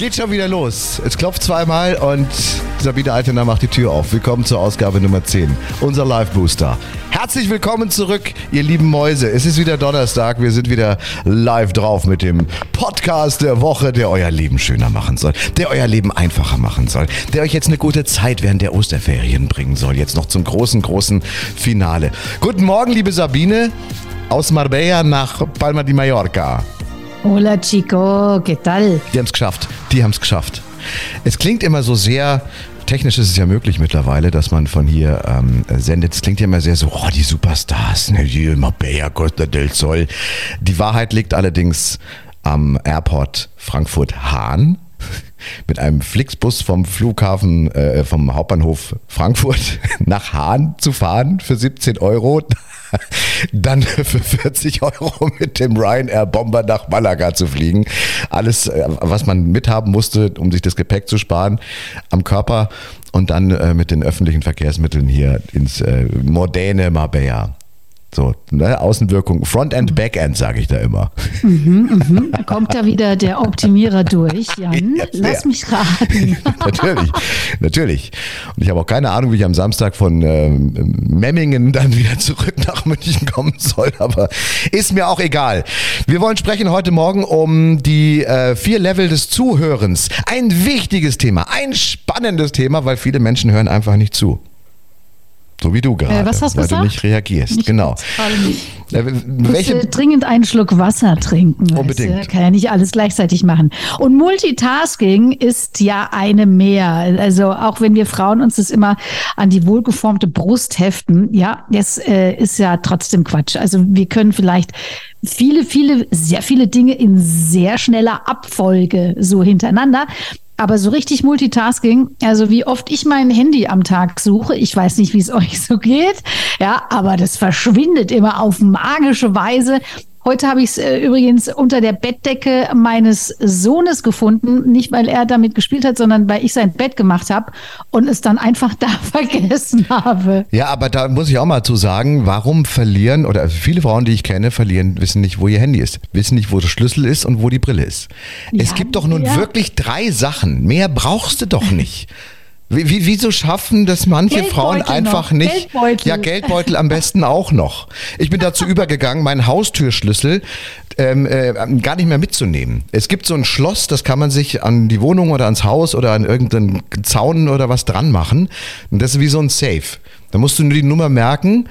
Geht schon wieder los. Es klopft zweimal und Sabine Altener macht die Tür auf. Willkommen zur Ausgabe Nummer 10, unser Live-Booster. Herzlich willkommen zurück, ihr lieben Mäuse. Es ist wieder Donnerstag. Wir sind wieder live drauf mit dem Podcast der Woche, der euer Leben schöner machen soll, der euer Leben einfacher machen soll, der euch jetzt eine gute Zeit während der Osterferien bringen soll. Jetzt noch zum großen, großen Finale. Guten Morgen, liebe Sabine, aus Marbella nach Palma de Mallorca. Hola Chico, ¿qué tal? Die haben es geschafft. Die haben es geschafft. Es klingt immer so sehr, technisch ist es ja möglich mittlerweile, dass man von hier ähm, sendet. Es klingt ja immer sehr so, oh, die Superstars, ne, die Marbella, Costa del Sol. Die Wahrheit liegt allerdings am Airport Frankfurt-Hahn mit einem Flixbus vom Flughafen, äh, vom Hauptbahnhof Frankfurt nach Hahn zu fahren für 17 Euro. Dann für 40 Euro mit dem Ryanair Bomber nach Malaga zu fliegen. Alles, äh, was man mithaben musste, um sich das Gepäck zu sparen, am Körper und dann äh, mit den öffentlichen Verkehrsmitteln hier ins äh, Modene Marbella. So, ne? Außenwirkung, Frontend, Backend, sage ich da immer. Mhm, mhm. Da kommt da wieder der Optimierer durch, Jan. Ja, Lass mich raten. natürlich, natürlich. Und ich habe auch keine Ahnung, wie ich am Samstag von ähm, Memmingen dann wieder zurück nach München kommen soll, aber ist mir auch egal. Wir wollen sprechen heute Morgen um die äh, vier Level des Zuhörens. Ein wichtiges Thema, ein spannendes Thema, weil viele Menschen hören einfach nicht zu. So wie du gerade, äh, was hast weil gesagt? du nicht reagierst. Nicht genau. Äh, welche äh, dringend einen Schluck Wasser trinken. Unbedingt. Weißt du? Kann ja nicht alles gleichzeitig machen. Und Multitasking ist ja eine mehr. Also auch wenn wir Frauen uns das immer an die wohlgeformte Brust heften, ja, das äh, ist ja trotzdem Quatsch. Also wir können vielleicht viele, viele, sehr viele Dinge in sehr schneller Abfolge so hintereinander. Aber so richtig Multitasking, also wie oft ich mein Handy am Tag suche, ich weiß nicht, wie es euch so geht, ja, aber das verschwindet immer auf magische Weise. Heute habe ich es äh, übrigens unter der Bettdecke meines Sohnes gefunden. Nicht, weil er damit gespielt hat, sondern weil ich sein Bett gemacht habe und es dann einfach da vergessen habe. Ja, aber da muss ich auch mal zu sagen, warum verlieren, oder viele Frauen, die ich kenne, verlieren, wissen nicht, wo ihr Handy ist, wissen nicht, wo der Schlüssel ist und wo die Brille ist. Ja, es gibt doch nun ja. wirklich drei Sachen. Mehr brauchst du doch nicht. Wie, wie, wieso schaffen das manche Geldbeutel Frauen einfach noch. nicht? Geldbeutel. Ja, Geldbeutel am besten auch noch. Ich bin dazu übergegangen, meinen Haustürschlüssel ähm, äh, gar nicht mehr mitzunehmen. Es gibt so ein Schloss, das kann man sich an die Wohnung oder ans Haus oder an irgendeinen Zaun oder was dran machen. Und das ist wie so ein Safe. Da musst du nur die Nummer merken.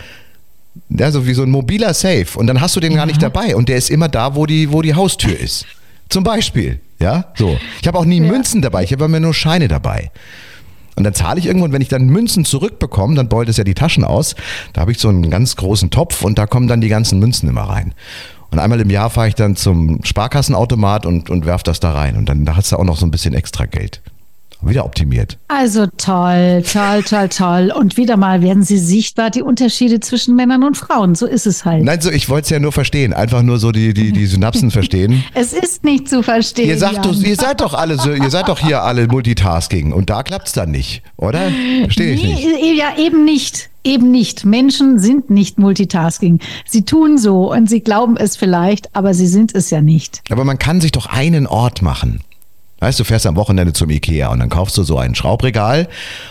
Ja, so wie so ein mobiler Safe. Und dann hast du den ja. gar nicht dabei. Und der ist immer da, wo die, wo die Haustür ist. Zum Beispiel. Ja, so. Ich habe auch nie ja. Münzen dabei. Ich habe immer nur Scheine dabei. Und dann zahle ich irgendwo und wenn ich dann Münzen zurückbekomme, dann beult es ja die Taschen aus. Da habe ich so einen ganz großen Topf und da kommen dann die ganzen Münzen immer rein. Und einmal im Jahr fahre ich dann zum Sparkassenautomat und, und werfe das da rein. Und dann da hast du auch noch so ein bisschen extra Geld wieder optimiert. Also toll, toll, toll, toll. Und wieder mal werden sie sichtbar, die Unterschiede zwischen Männern und Frauen. So ist es halt. Nein, so, ich wollte es ja nur verstehen. Einfach nur so die, die, die Synapsen verstehen. Es ist nicht zu verstehen. Ihr, sagt doch, ihr seid doch alle so, ihr seid doch hier alle Multitasking. Und da klappt es dann nicht, oder? Verstehe ich nicht. Ja, eben nicht. Eben nicht. Menschen sind nicht Multitasking. Sie tun so und sie glauben es vielleicht, aber sie sind es ja nicht. Aber man kann sich doch einen Ort machen. Weißt du, fährst am Wochenende zum Ikea und dann kaufst du so ein Schraubregal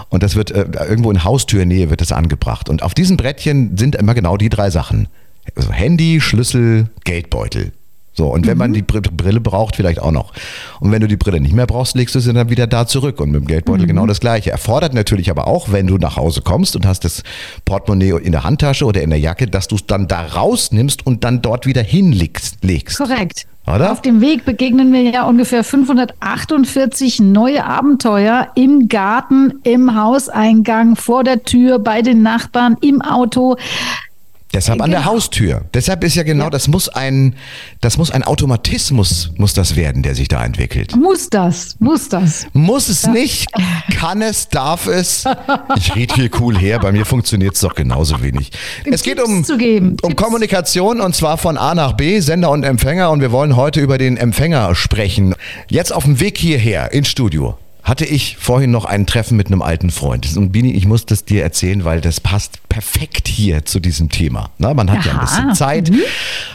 und das wird äh, irgendwo in Haustürnähe wird das angebracht. Und auf diesem Brettchen sind immer genau die drei Sachen. Also Handy, Schlüssel, Geldbeutel. So, und wenn mhm. man die Brille braucht, vielleicht auch noch. Und wenn du die Brille nicht mehr brauchst, legst du sie dann wieder da zurück. Und mit dem Geldbeutel mhm. genau das Gleiche. Erfordert natürlich aber auch, wenn du nach Hause kommst und hast das Portemonnaie in der Handtasche oder in der Jacke, dass du es dann da rausnimmst und dann dort wieder hinlegst. Korrekt. Oder? Auf dem Weg begegnen mir ja ungefähr 548 neue Abenteuer im Garten, im Hauseingang, vor der Tür, bei den Nachbarn, im Auto. Deshalb an der genau. Haustür. Deshalb ist ja genau, ja. das muss ein, das muss ein Automatismus, muss das werden, der sich da entwickelt. Muss das, muss das. Muss es ja. nicht, kann es, darf es. Ich rede hier cool her, bei mir funktioniert es doch genauso wenig. Es geht um, um Kommunikation und zwar von A nach B, Sender und Empfänger und wir wollen heute über den Empfänger sprechen. Jetzt auf dem Weg hierher ins Studio hatte ich vorhin noch ein Treffen mit einem alten Freund. Und Bini, ich muss das dir erzählen, weil das passt perfekt hier zu diesem Thema. Na, man hat Aha. ja ein bisschen Zeit. Mhm.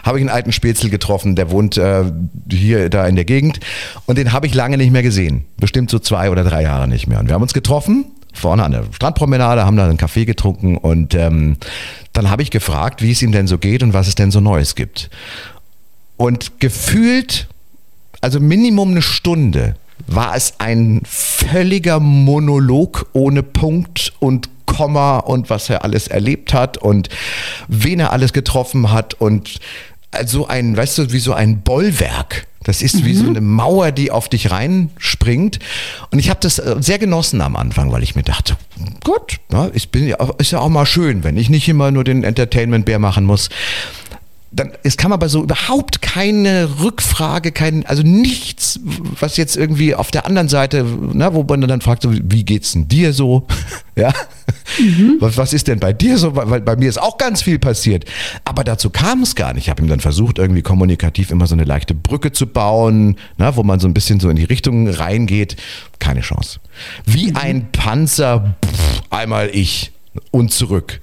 Habe ich einen alten Spätzl getroffen, der wohnt äh, hier da in der Gegend. Und den habe ich lange nicht mehr gesehen. Bestimmt so zwei oder drei Jahre nicht mehr. Und wir haben uns getroffen vorne an der Strandpromenade, haben da einen Kaffee getrunken und ähm, dann habe ich gefragt, wie es ihm denn so geht und was es denn so Neues gibt. Und gefühlt, also Minimum eine Stunde, war es ein völliger Monolog ohne Punkt und Komma und was er alles erlebt hat und wen er alles getroffen hat und so ein, weißt du, wie so ein Bollwerk. Das ist mhm. wie so mhm. eine Mauer, die auf dich reinspringt. Und ich habe das äh, sehr genossen am Anfang, weil ich mir dachte, gut, ja, ich bin ja, ist ja auch mal schön, wenn ich nicht immer nur den Entertainment-Bär machen muss dann, es kam aber so überhaupt keine Rückfrage, kein, also nichts, was jetzt irgendwie auf der anderen Seite, na, wo man dann fragt, so, wie geht's denn dir so? ja. Mhm. Was, was ist denn bei dir so? Weil bei mir ist auch ganz viel passiert. Aber dazu kam es gar nicht. Ich habe ihm dann versucht, irgendwie kommunikativ immer so eine leichte Brücke zu bauen, na, wo man so ein bisschen so in die Richtung reingeht. Keine Chance. Wie mhm. ein Panzer, pff, einmal ich und zurück.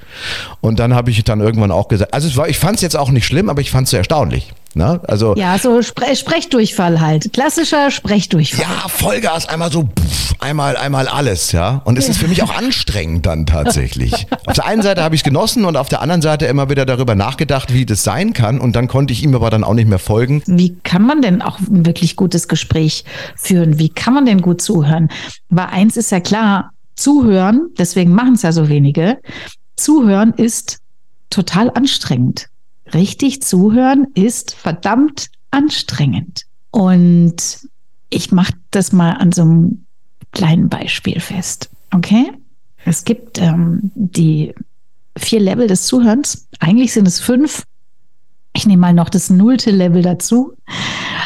Und dann habe ich dann irgendwann auch gesagt, also war, ich fand es jetzt auch nicht schlimm, aber ich fand es so erstaunlich. Ne? Also, ja, so Spre Sprechdurchfall halt. Klassischer Sprechdurchfall. Ja, Vollgas, einmal so, pff, einmal, einmal alles, ja. Und es ist für mich auch anstrengend dann tatsächlich. auf der einen Seite habe ich es genossen und auf der anderen Seite immer wieder darüber nachgedacht, wie das sein kann. Und dann konnte ich ihm aber dann auch nicht mehr folgen. Wie kann man denn auch ein wirklich gutes Gespräch führen? Wie kann man denn gut zuhören? Weil eins ist ja klar, Zuhören, deswegen machen es ja so wenige, Zuhören ist total anstrengend. Richtig zuhören ist verdammt anstrengend. Und ich mache das mal an so einem kleinen Beispiel fest. Okay? Es gibt ähm, die vier Level des Zuhörens. Eigentlich sind es fünf. Ich nehme mal noch das nullte Level dazu,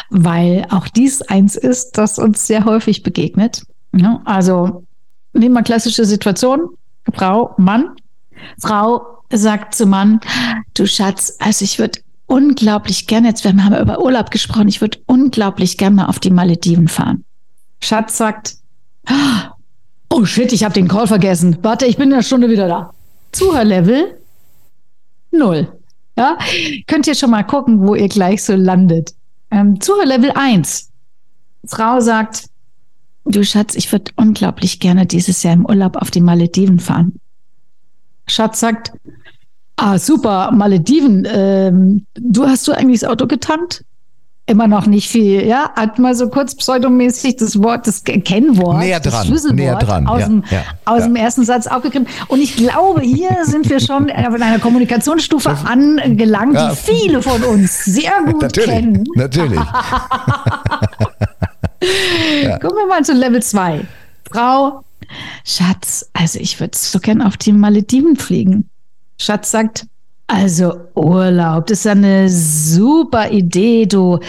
weil auch dies eins ist, das uns sehr häufig begegnet. Also nehmen wir klassische Situation, Frau, Mann. Frau sagt zu Mann, du Schatz, also ich würde unglaublich gerne, jetzt haben wir über Urlaub gesprochen, ich würde unglaublich gerne mal auf die Malediven fahren. Schatz sagt, oh shit, ich habe den Call vergessen. Warte, ich bin in einer Stunde wieder da. Zuhörlevel null. Ja, könnt ihr schon mal gucken, wo ihr gleich so landet. Ähm, Zuhörlevel 1. Frau sagt, Du Schatz, ich würde unglaublich gerne dieses Jahr im Urlaub auf die Malediven fahren. Schatz sagt, ah super, Malediven, ähm, du hast du eigentlich das Auto getankt? Immer noch nicht viel, ja? Hat mal so kurz pseudomäßig das Wort, das Kennwort, näher dran, das Schlüsselwort näher dran. aus, ja, dem, ja, aus ja. dem ersten Satz aufgegriffen. Und ich glaube, hier sind wir schon in einer Kommunikationsstufe angelangt, die viele von uns sehr gut natürlich, kennen. Natürlich. Ja. Kommen wir mal zu Level 2. Frau, Schatz, also ich würde so gern auf die Malediven fliegen. Schatz sagt, also Urlaub, das ist eine super Idee, du.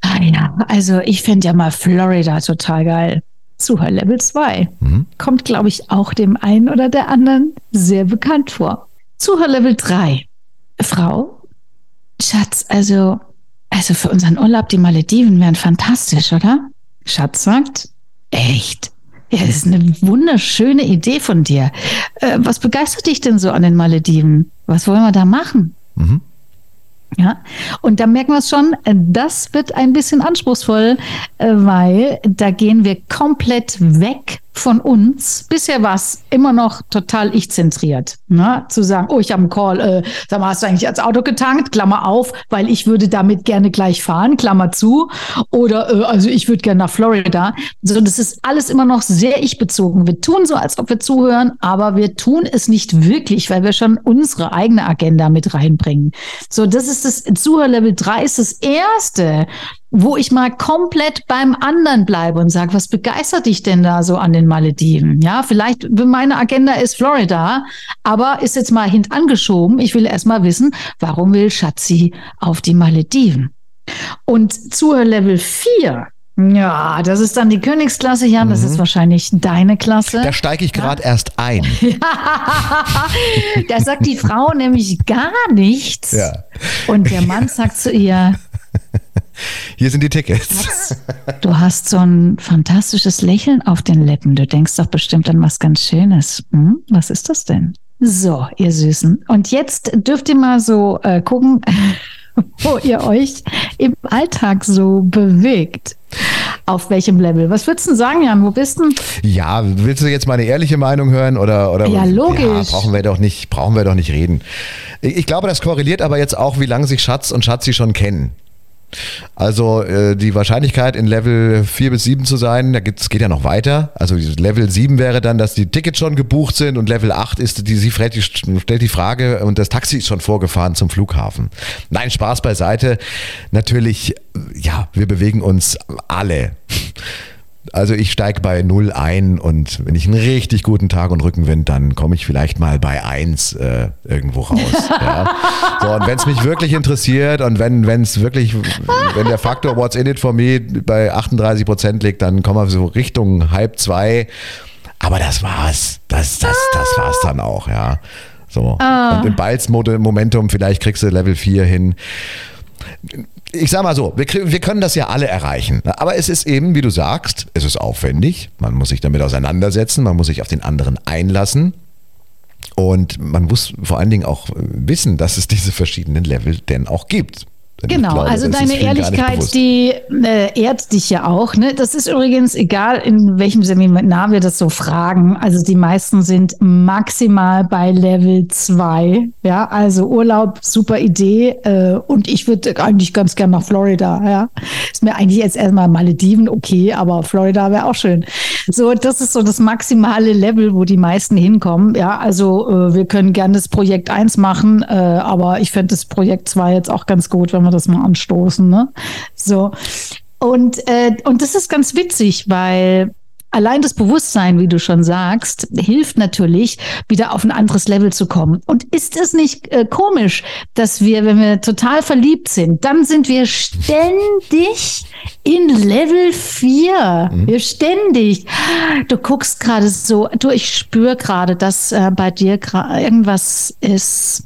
Ah ja, also ich fände ja mal Florida total geil. Zuhör Level 2. Mhm. Kommt, glaube ich, auch dem einen oder der anderen sehr bekannt vor. Zuhör Level 3. Frau, Schatz, also, also für unseren Urlaub die Malediven wären fantastisch, oder? Schatz sagt, echt? Ja, das ist eine wunderschöne Idee von dir. Äh, was begeistert dich denn so an den Malediven? Was wollen wir da machen? Mhm. Ja, und da merken wir es schon, äh, das wird ein bisschen anspruchsvoll, äh, weil da gehen wir komplett weg von uns. Bisher war es immer noch total ich-zentriert. Ne? Zu sagen, oh, ich habe einen Call, äh, sag mal, hast du eigentlich als Auto getankt? Klammer auf, weil ich würde damit gerne gleich fahren, Klammer zu. Oder äh, also ich würde gerne nach Florida. So, das ist alles immer noch sehr ich-bezogen. Wir tun so, als ob wir zuhören, aber wir tun es nicht wirklich, weil wir schon unsere eigene Agenda mit reinbringen. So, das ist das Zuhörlevel 3 ist das erste, wo ich mal komplett beim anderen bleibe und sage, was begeistert dich denn da so an den Malediven? Ja, vielleicht meine Agenda ist Florida, aber ist jetzt mal hintangeschoben. Ich will erst mal wissen, warum will Schatzi auf die Malediven? Und Zuhörlevel 4 ja, das ist dann die Königsklasse, Jan. Das mhm. ist wahrscheinlich deine Klasse. Da steige ich gerade ja. erst ein. da sagt die Frau nämlich gar nichts. Ja. Und der Mann sagt zu ihr, hier sind die Tickets. Du hast so ein fantastisches Lächeln auf den Lippen. Du denkst doch bestimmt an was ganz Schönes. Hm? Was ist das denn? So, ihr Süßen. Und jetzt dürft ihr mal so äh, gucken, wo ihr euch im Alltag so bewegt. Auf welchem Level? Was würdest du sagen, Jan? Wo bist du? Ja, willst du jetzt meine ehrliche Meinung hören oder oder? Ja, logisch. Ja, brauchen wir doch nicht, brauchen wir doch nicht reden. Ich glaube, das korreliert aber jetzt auch, wie lange sich Schatz und Schatzi schon kennen. Also äh, die Wahrscheinlichkeit in Level 4 bis 7 zu sein, da geht, geht ja noch weiter. Also Level 7 wäre dann, dass die Tickets schon gebucht sind und Level 8 ist, die, sie stellt die Frage und das Taxi ist schon vorgefahren zum Flughafen. Nein, Spaß beiseite. Natürlich, ja, wir bewegen uns alle also ich steige bei 0 ein und wenn ich einen richtig guten Tag und Rückenwind, dann komme ich vielleicht mal bei 1 äh, irgendwo raus. ja. So, und wenn es mich wirklich interessiert und wenn es wirklich, wenn der Faktor What's in it for me bei 38 Prozent liegt, dann kommen wir so Richtung halb zwei. Aber das war's. Das, das, das war's dann auch, ja. So. Ah. Und im Balz Momentum, vielleicht kriegst du Level 4 hin ich sag mal so, wir, wir können das ja alle erreichen. Aber es ist eben, wie du sagst, es ist aufwendig. Man muss sich damit auseinandersetzen, man muss sich auf den anderen einlassen. Und man muss vor allen Dingen auch wissen, dass es diese verschiedenen Level denn auch gibt. Genau, glaube, also deine Ehrlichkeit, die äh, ehrt dich ja auch. Ne? Das ist übrigens egal, in welchem Seminar wir das so fragen. Also die meisten sind maximal bei Level 2. Ja, also Urlaub, super Idee. Äh, und ich würde eigentlich ganz gern nach Florida. Ja, ist mir eigentlich jetzt erstmal Malediven okay, aber Florida wäre auch schön. So, das ist so das maximale Level, wo die meisten hinkommen. Ja, also äh, wir können gerne das Projekt 1 machen, äh, aber ich fände das Projekt 2 jetzt auch ganz gut, wenn wir das mal anstoßen. Ne? So. Und, äh, und das ist ganz witzig, weil allein das Bewusstsein, wie du schon sagst, hilft natürlich, wieder auf ein anderes Level zu kommen. Und ist es nicht äh, komisch, dass wir, wenn wir total verliebt sind, dann sind wir ständig in Level 4. Mhm. Wir ständig. Du guckst gerade so, du, ich spüre gerade, dass äh, bei dir irgendwas ist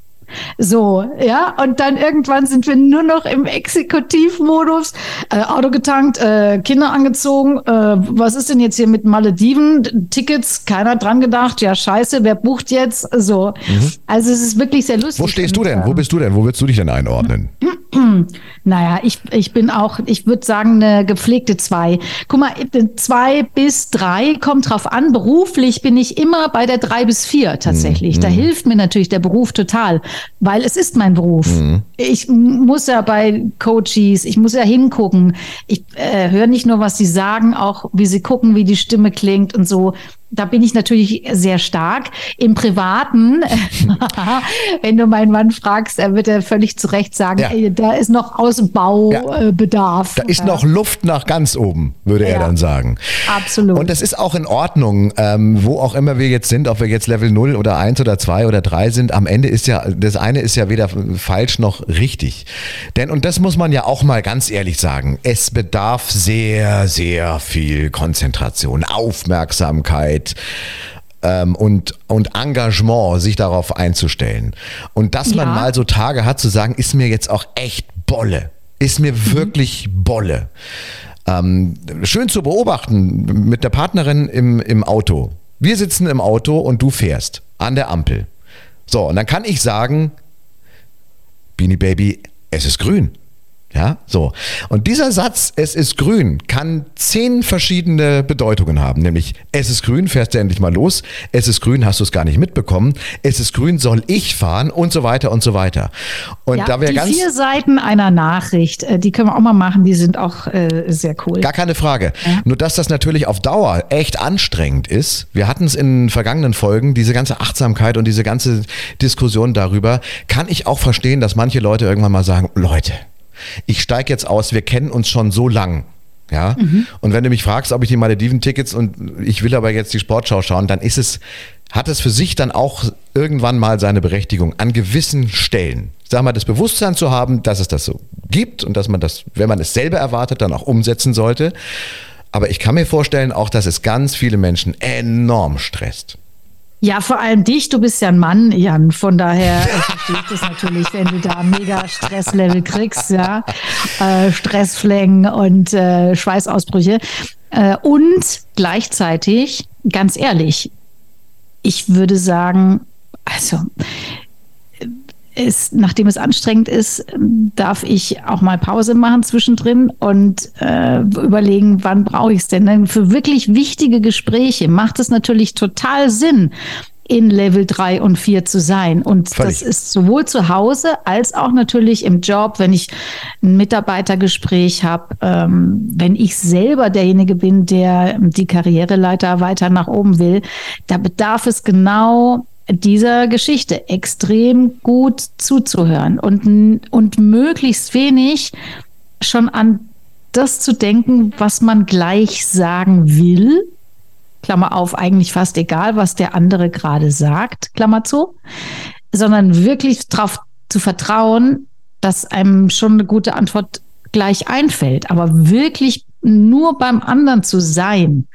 so, ja, und dann irgendwann sind wir nur noch im Exekutivmodus, äh, Auto getankt, äh, Kinder angezogen, äh, was ist denn jetzt hier mit Malediven? Tickets, keiner dran gedacht, ja scheiße, wer bucht jetzt? So, mhm. also es ist wirklich sehr lustig. Wo stehst du denn? Wo bist du denn? Wo würdest du dich denn einordnen? Naja, ich, ich bin auch, ich würde sagen, eine gepflegte zwei. Guck mal, zwei bis drei kommt drauf an. Beruflich bin ich immer bei der drei bis vier tatsächlich. Mhm. Da hilft mir natürlich der Beruf total weil es ist mein Beruf. Mhm. Ich muss ja bei Coaches, ich muss ja hingucken. Ich äh, höre nicht nur, was sie sagen, auch wie sie gucken, wie die Stimme klingt und so da bin ich natürlich sehr stark. Im Privaten, wenn du meinen Mann fragst, er wird er völlig zu Recht sagen, ja. ey, da ist noch Ausbaubedarf. Ja. Da ist noch Luft nach ganz oben, würde ja. er dann sagen. Absolut. Und das ist auch in Ordnung, ähm, wo auch immer wir jetzt sind, ob wir jetzt Level 0 oder 1 oder 2 oder 3 sind, am Ende ist ja, das eine ist ja weder falsch noch richtig. Denn, und das muss man ja auch mal ganz ehrlich sagen, es bedarf sehr, sehr viel Konzentration, Aufmerksamkeit, Zeit ähm, und, und Engagement, sich darauf einzustellen. Und dass man mal so Tage hat, zu sagen, ist mir jetzt auch echt Bolle. Ist mir mhm. wirklich Bolle. Ähm, schön zu beobachten mit der Partnerin im, im Auto. Wir sitzen im Auto und du fährst an der Ampel. So, und dann kann ich sagen, Beanie Baby, es ist grün. Ja, so. Und dieser Satz, es ist grün, kann zehn verschiedene Bedeutungen haben. Nämlich, es ist grün, fährst du endlich mal los. Es ist grün, hast du es gar nicht mitbekommen. Es ist grün, soll ich fahren und so weiter und so weiter. Und ja, da wäre ganz. vier Seiten einer Nachricht, äh, die können wir auch mal machen, die sind auch äh, sehr cool. Gar keine Frage. Ja. Nur, dass das natürlich auf Dauer echt anstrengend ist. Wir hatten es in vergangenen Folgen, diese ganze Achtsamkeit und diese ganze Diskussion darüber, kann ich auch verstehen, dass manche Leute irgendwann mal sagen, Leute, ich steige jetzt aus, wir kennen uns schon so lang. Ja. Mhm. Und wenn du mich fragst, ob ich die Malediven-Tickets und ich will aber jetzt die Sportschau schauen, dann ist es, hat es für sich dann auch irgendwann mal seine Berechtigung an gewissen Stellen. Sag mal, das Bewusstsein zu haben, dass es das so gibt und dass man das, wenn man es selber erwartet, dann auch umsetzen sollte. Aber ich kann mir vorstellen auch, dass es ganz viele Menschen enorm stresst. Ja, vor allem dich, du bist ja ein Mann, Jan. Von daher verstehe ich das natürlich, wenn du da mega Stresslevel kriegst, ja. Äh, Stressflängen und äh, Schweißausbrüche. Äh, und gleichzeitig, ganz ehrlich, ich würde sagen, also es, nachdem es anstrengend ist, darf ich auch mal Pause machen zwischendrin und äh, überlegen, wann brauche ich es denn? denn? Für wirklich wichtige Gespräche macht es natürlich total Sinn, in Level 3 und 4 zu sein. Und Völlig. das ist sowohl zu Hause als auch natürlich im Job, wenn ich ein Mitarbeitergespräch habe, ähm, wenn ich selber derjenige bin, der die Karriereleiter weiter nach oben will, da bedarf es genau dieser Geschichte extrem gut zuzuhören und, und möglichst wenig schon an das zu denken, was man gleich sagen will. Klammer auf, eigentlich fast egal, was der andere gerade sagt, Klammer zu, sondern wirklich darauf zu vertrauen, dass einem schon eine gute Antwort gleich einfällt, aber wirklich nur beim anderen zu sein,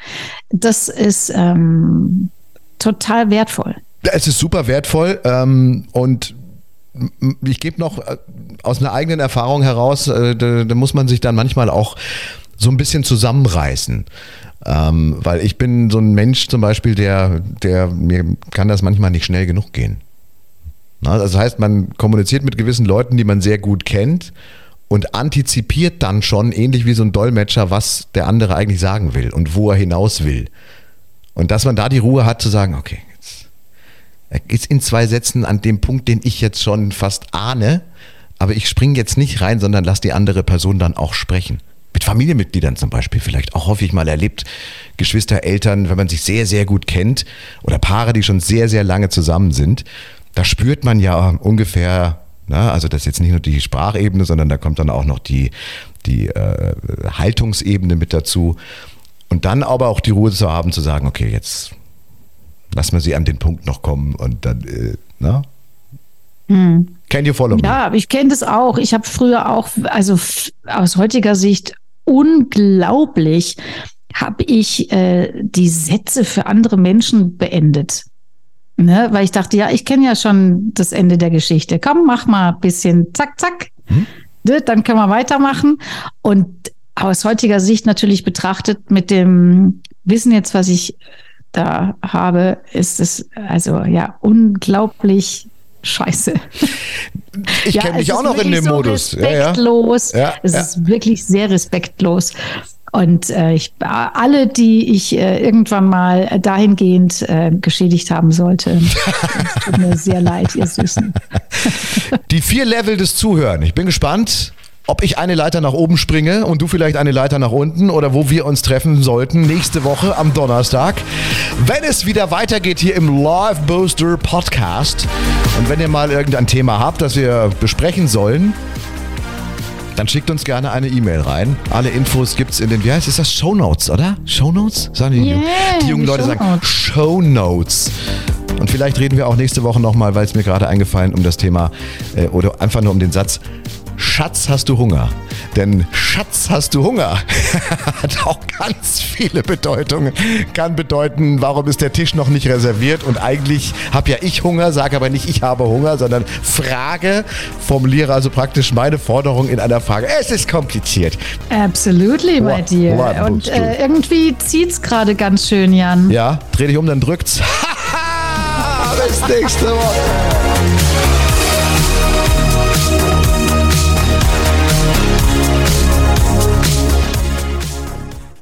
das ist ähm, total wertvoll. Es ist super wertvoll ähm, und ich gebe noch äh, aus einer eigenen Erfahrung heraus, äh, da, da, muss man sich dann manchmal auch so ein bisschen zusammenreißen. Ähm, weil ich bin so ein Mensch zum Beispiel, der, der mir kann das manchmal nicht schnell genug gehen. Na, das heißt, man kommuniziert mit gewissen Leuten, die man sehr gut kennt und antizipiert dann schon, ähnlich wie so ein Dolmetscher, was der andere eigentlich sagen will und wo er hinaus will. Und dass man da die Ruhe hat zu sagen, okay, ist in zwei Sätzen an dem Punkt, den ich jetzt schon fast ahne, aber ich springe jetzt nicht rein, sondern lass die andere Person dann auch sprechen. Mit Familienmitgliedern zum Beispiel, vielleicht auch häufig mal erlebt, Geschwister, Eltern, wenn man sich sehr, sehr gut kennt oder Paare, die schon sehr, sehr lange zusammen sind, da spürt man ja ungefähr, na, also das ist jetzt nicht nur die Sprachebene, sondern da kommt dann auch noch die, die äh, Haltungsebene mit dazu. Und dann aber auch die Ruhe zu haben, zu sagen, okay, jetzt lass mal sie an den Punkt noch kommen und dann, äh, na? Hm. Can you follow me? Ja, ich kenne das auch. Ich habe früher auch, also aus heutiger Sicht unglaublich, habe ich äh, die Sätze für andere Menschen beendet. Ne? Weil ich dachte, ja, ich kenne ja schon das Ende der Geschichte. Komm, mach mal ein bisschen zack, zack. Hm? Ne? Dann können wir weitermachen. Und aus heutiger Sicht natürlich betrachtet mit dem Wissen jetzt, was ich da habe, ist es also ja unglaublich scheiße. Ich ja, kenne mich auch noch in dem so Modus. Respektlos. Ja, ja. es ist wirklich sehr respektlos. Und äh, ich, alle, die ich äh, irgendwann mal dahingehend äh, geschädigt haben sollte, tut mir sehr leid, ihr Süßen. Die vier Level des Zuhören. Ich bin gespannt ob ich eine Leiter nach oben springe und du vielleicht eine Leiter nach unten oder wo wir uns treffen sollten nächste Woche am Donnerstag, wenn es wieder weitergeht hier im Live Booster Podcast. Und wenn ihr mal irgendein Thema habt, das wir besprechen sollen, dann schickt uns gerne eine E-Mail rein. Alle Infos gibt es in den, wie heißt ist das? Show Notes, oder? Show Notes? Sagen die, yeah, die jungen Leute sagen Show Notes. Und vielleicht reden wir auch nächste Woche nochmal, weil es mir gerade eingefallen um das Thema äh, oder einfach nur um den Satz Schatz, hast du Hunger? Denn Schatz, hast du Hunger? Hat auch ganz viele Bedeutungen. Kann bedeuten, warum ist der Tisch noch nicht reserviert? Und eigentlich habe ja ich Hunger, sage aber nicht, ich habe Hunger, sondern Frage, formuliere also praktisch meine Forderung in einer Frage. Es ist kompliziert. Absolutely bei dir. Und äh, irgendwie zieht es gerade ganz schön, Jan. Ja, dreh dich um, dann drückt's. Bis nächste Woche.